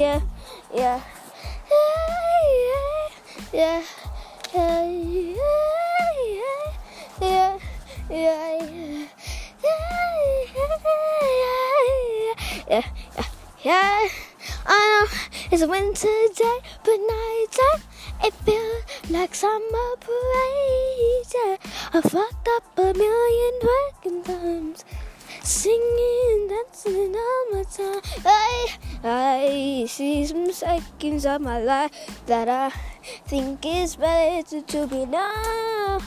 yeah, yeah, yeah, yeah, yeah, yeah, yeah, yeah, yeah, yeah, yeah. Yeah. I know it's a winter day, but nighttime it feels like summer parade. Yeah. I fucked up a million fucking times, singing, dancing all my time. I I see some seconds of my life that I think is better to be denied.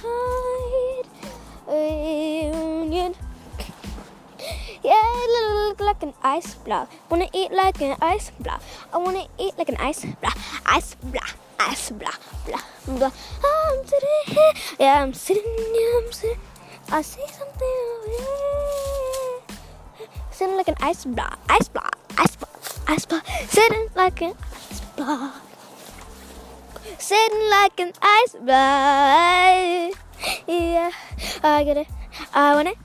Reunion. Yeah, look like an ice block. Wanna eat like an ice block. I wanna eat like an ice block. Ice block. Ice block. Blah, blah. I'm sitting here. Yeah, I'm sitting here. I'm sitting. I see something over here. Sitting like an ice block. Ice block. Ice block. Ice block. Sitting like an ice block. Sitting like an ice block. Yeah, I get it. I want it.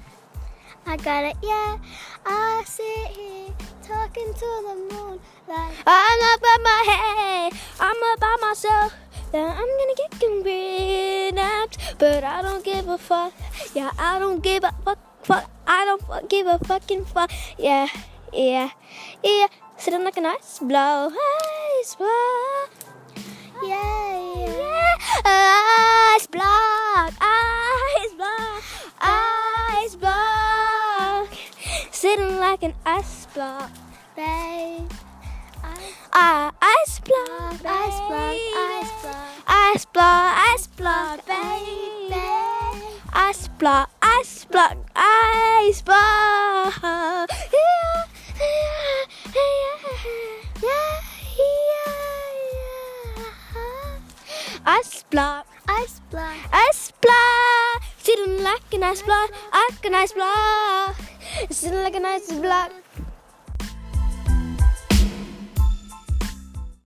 I got it, yeah. I sit here talking to the moon like I'm up by my head, I'm up by myself. Yeah, I'm gonna get kidnapped, but I don't give a fuck. Yeah, I don't give a fuck. Fuck, I don't fuck, give a fucking fuck. Yeah, yeah, yeah. Sitting like an ice blow, ice blow. Yeah, yeah. Ice block, ice block, ice block. Sitting like an ice block, babe. Ah, ice block, ice block, ice block, ice block, ice block, baby. Ice block, ice block, ice block. Yeah, Ice block, ice block, ice block. Sitting like an ice block, like an ice block. Sitting like an ice block.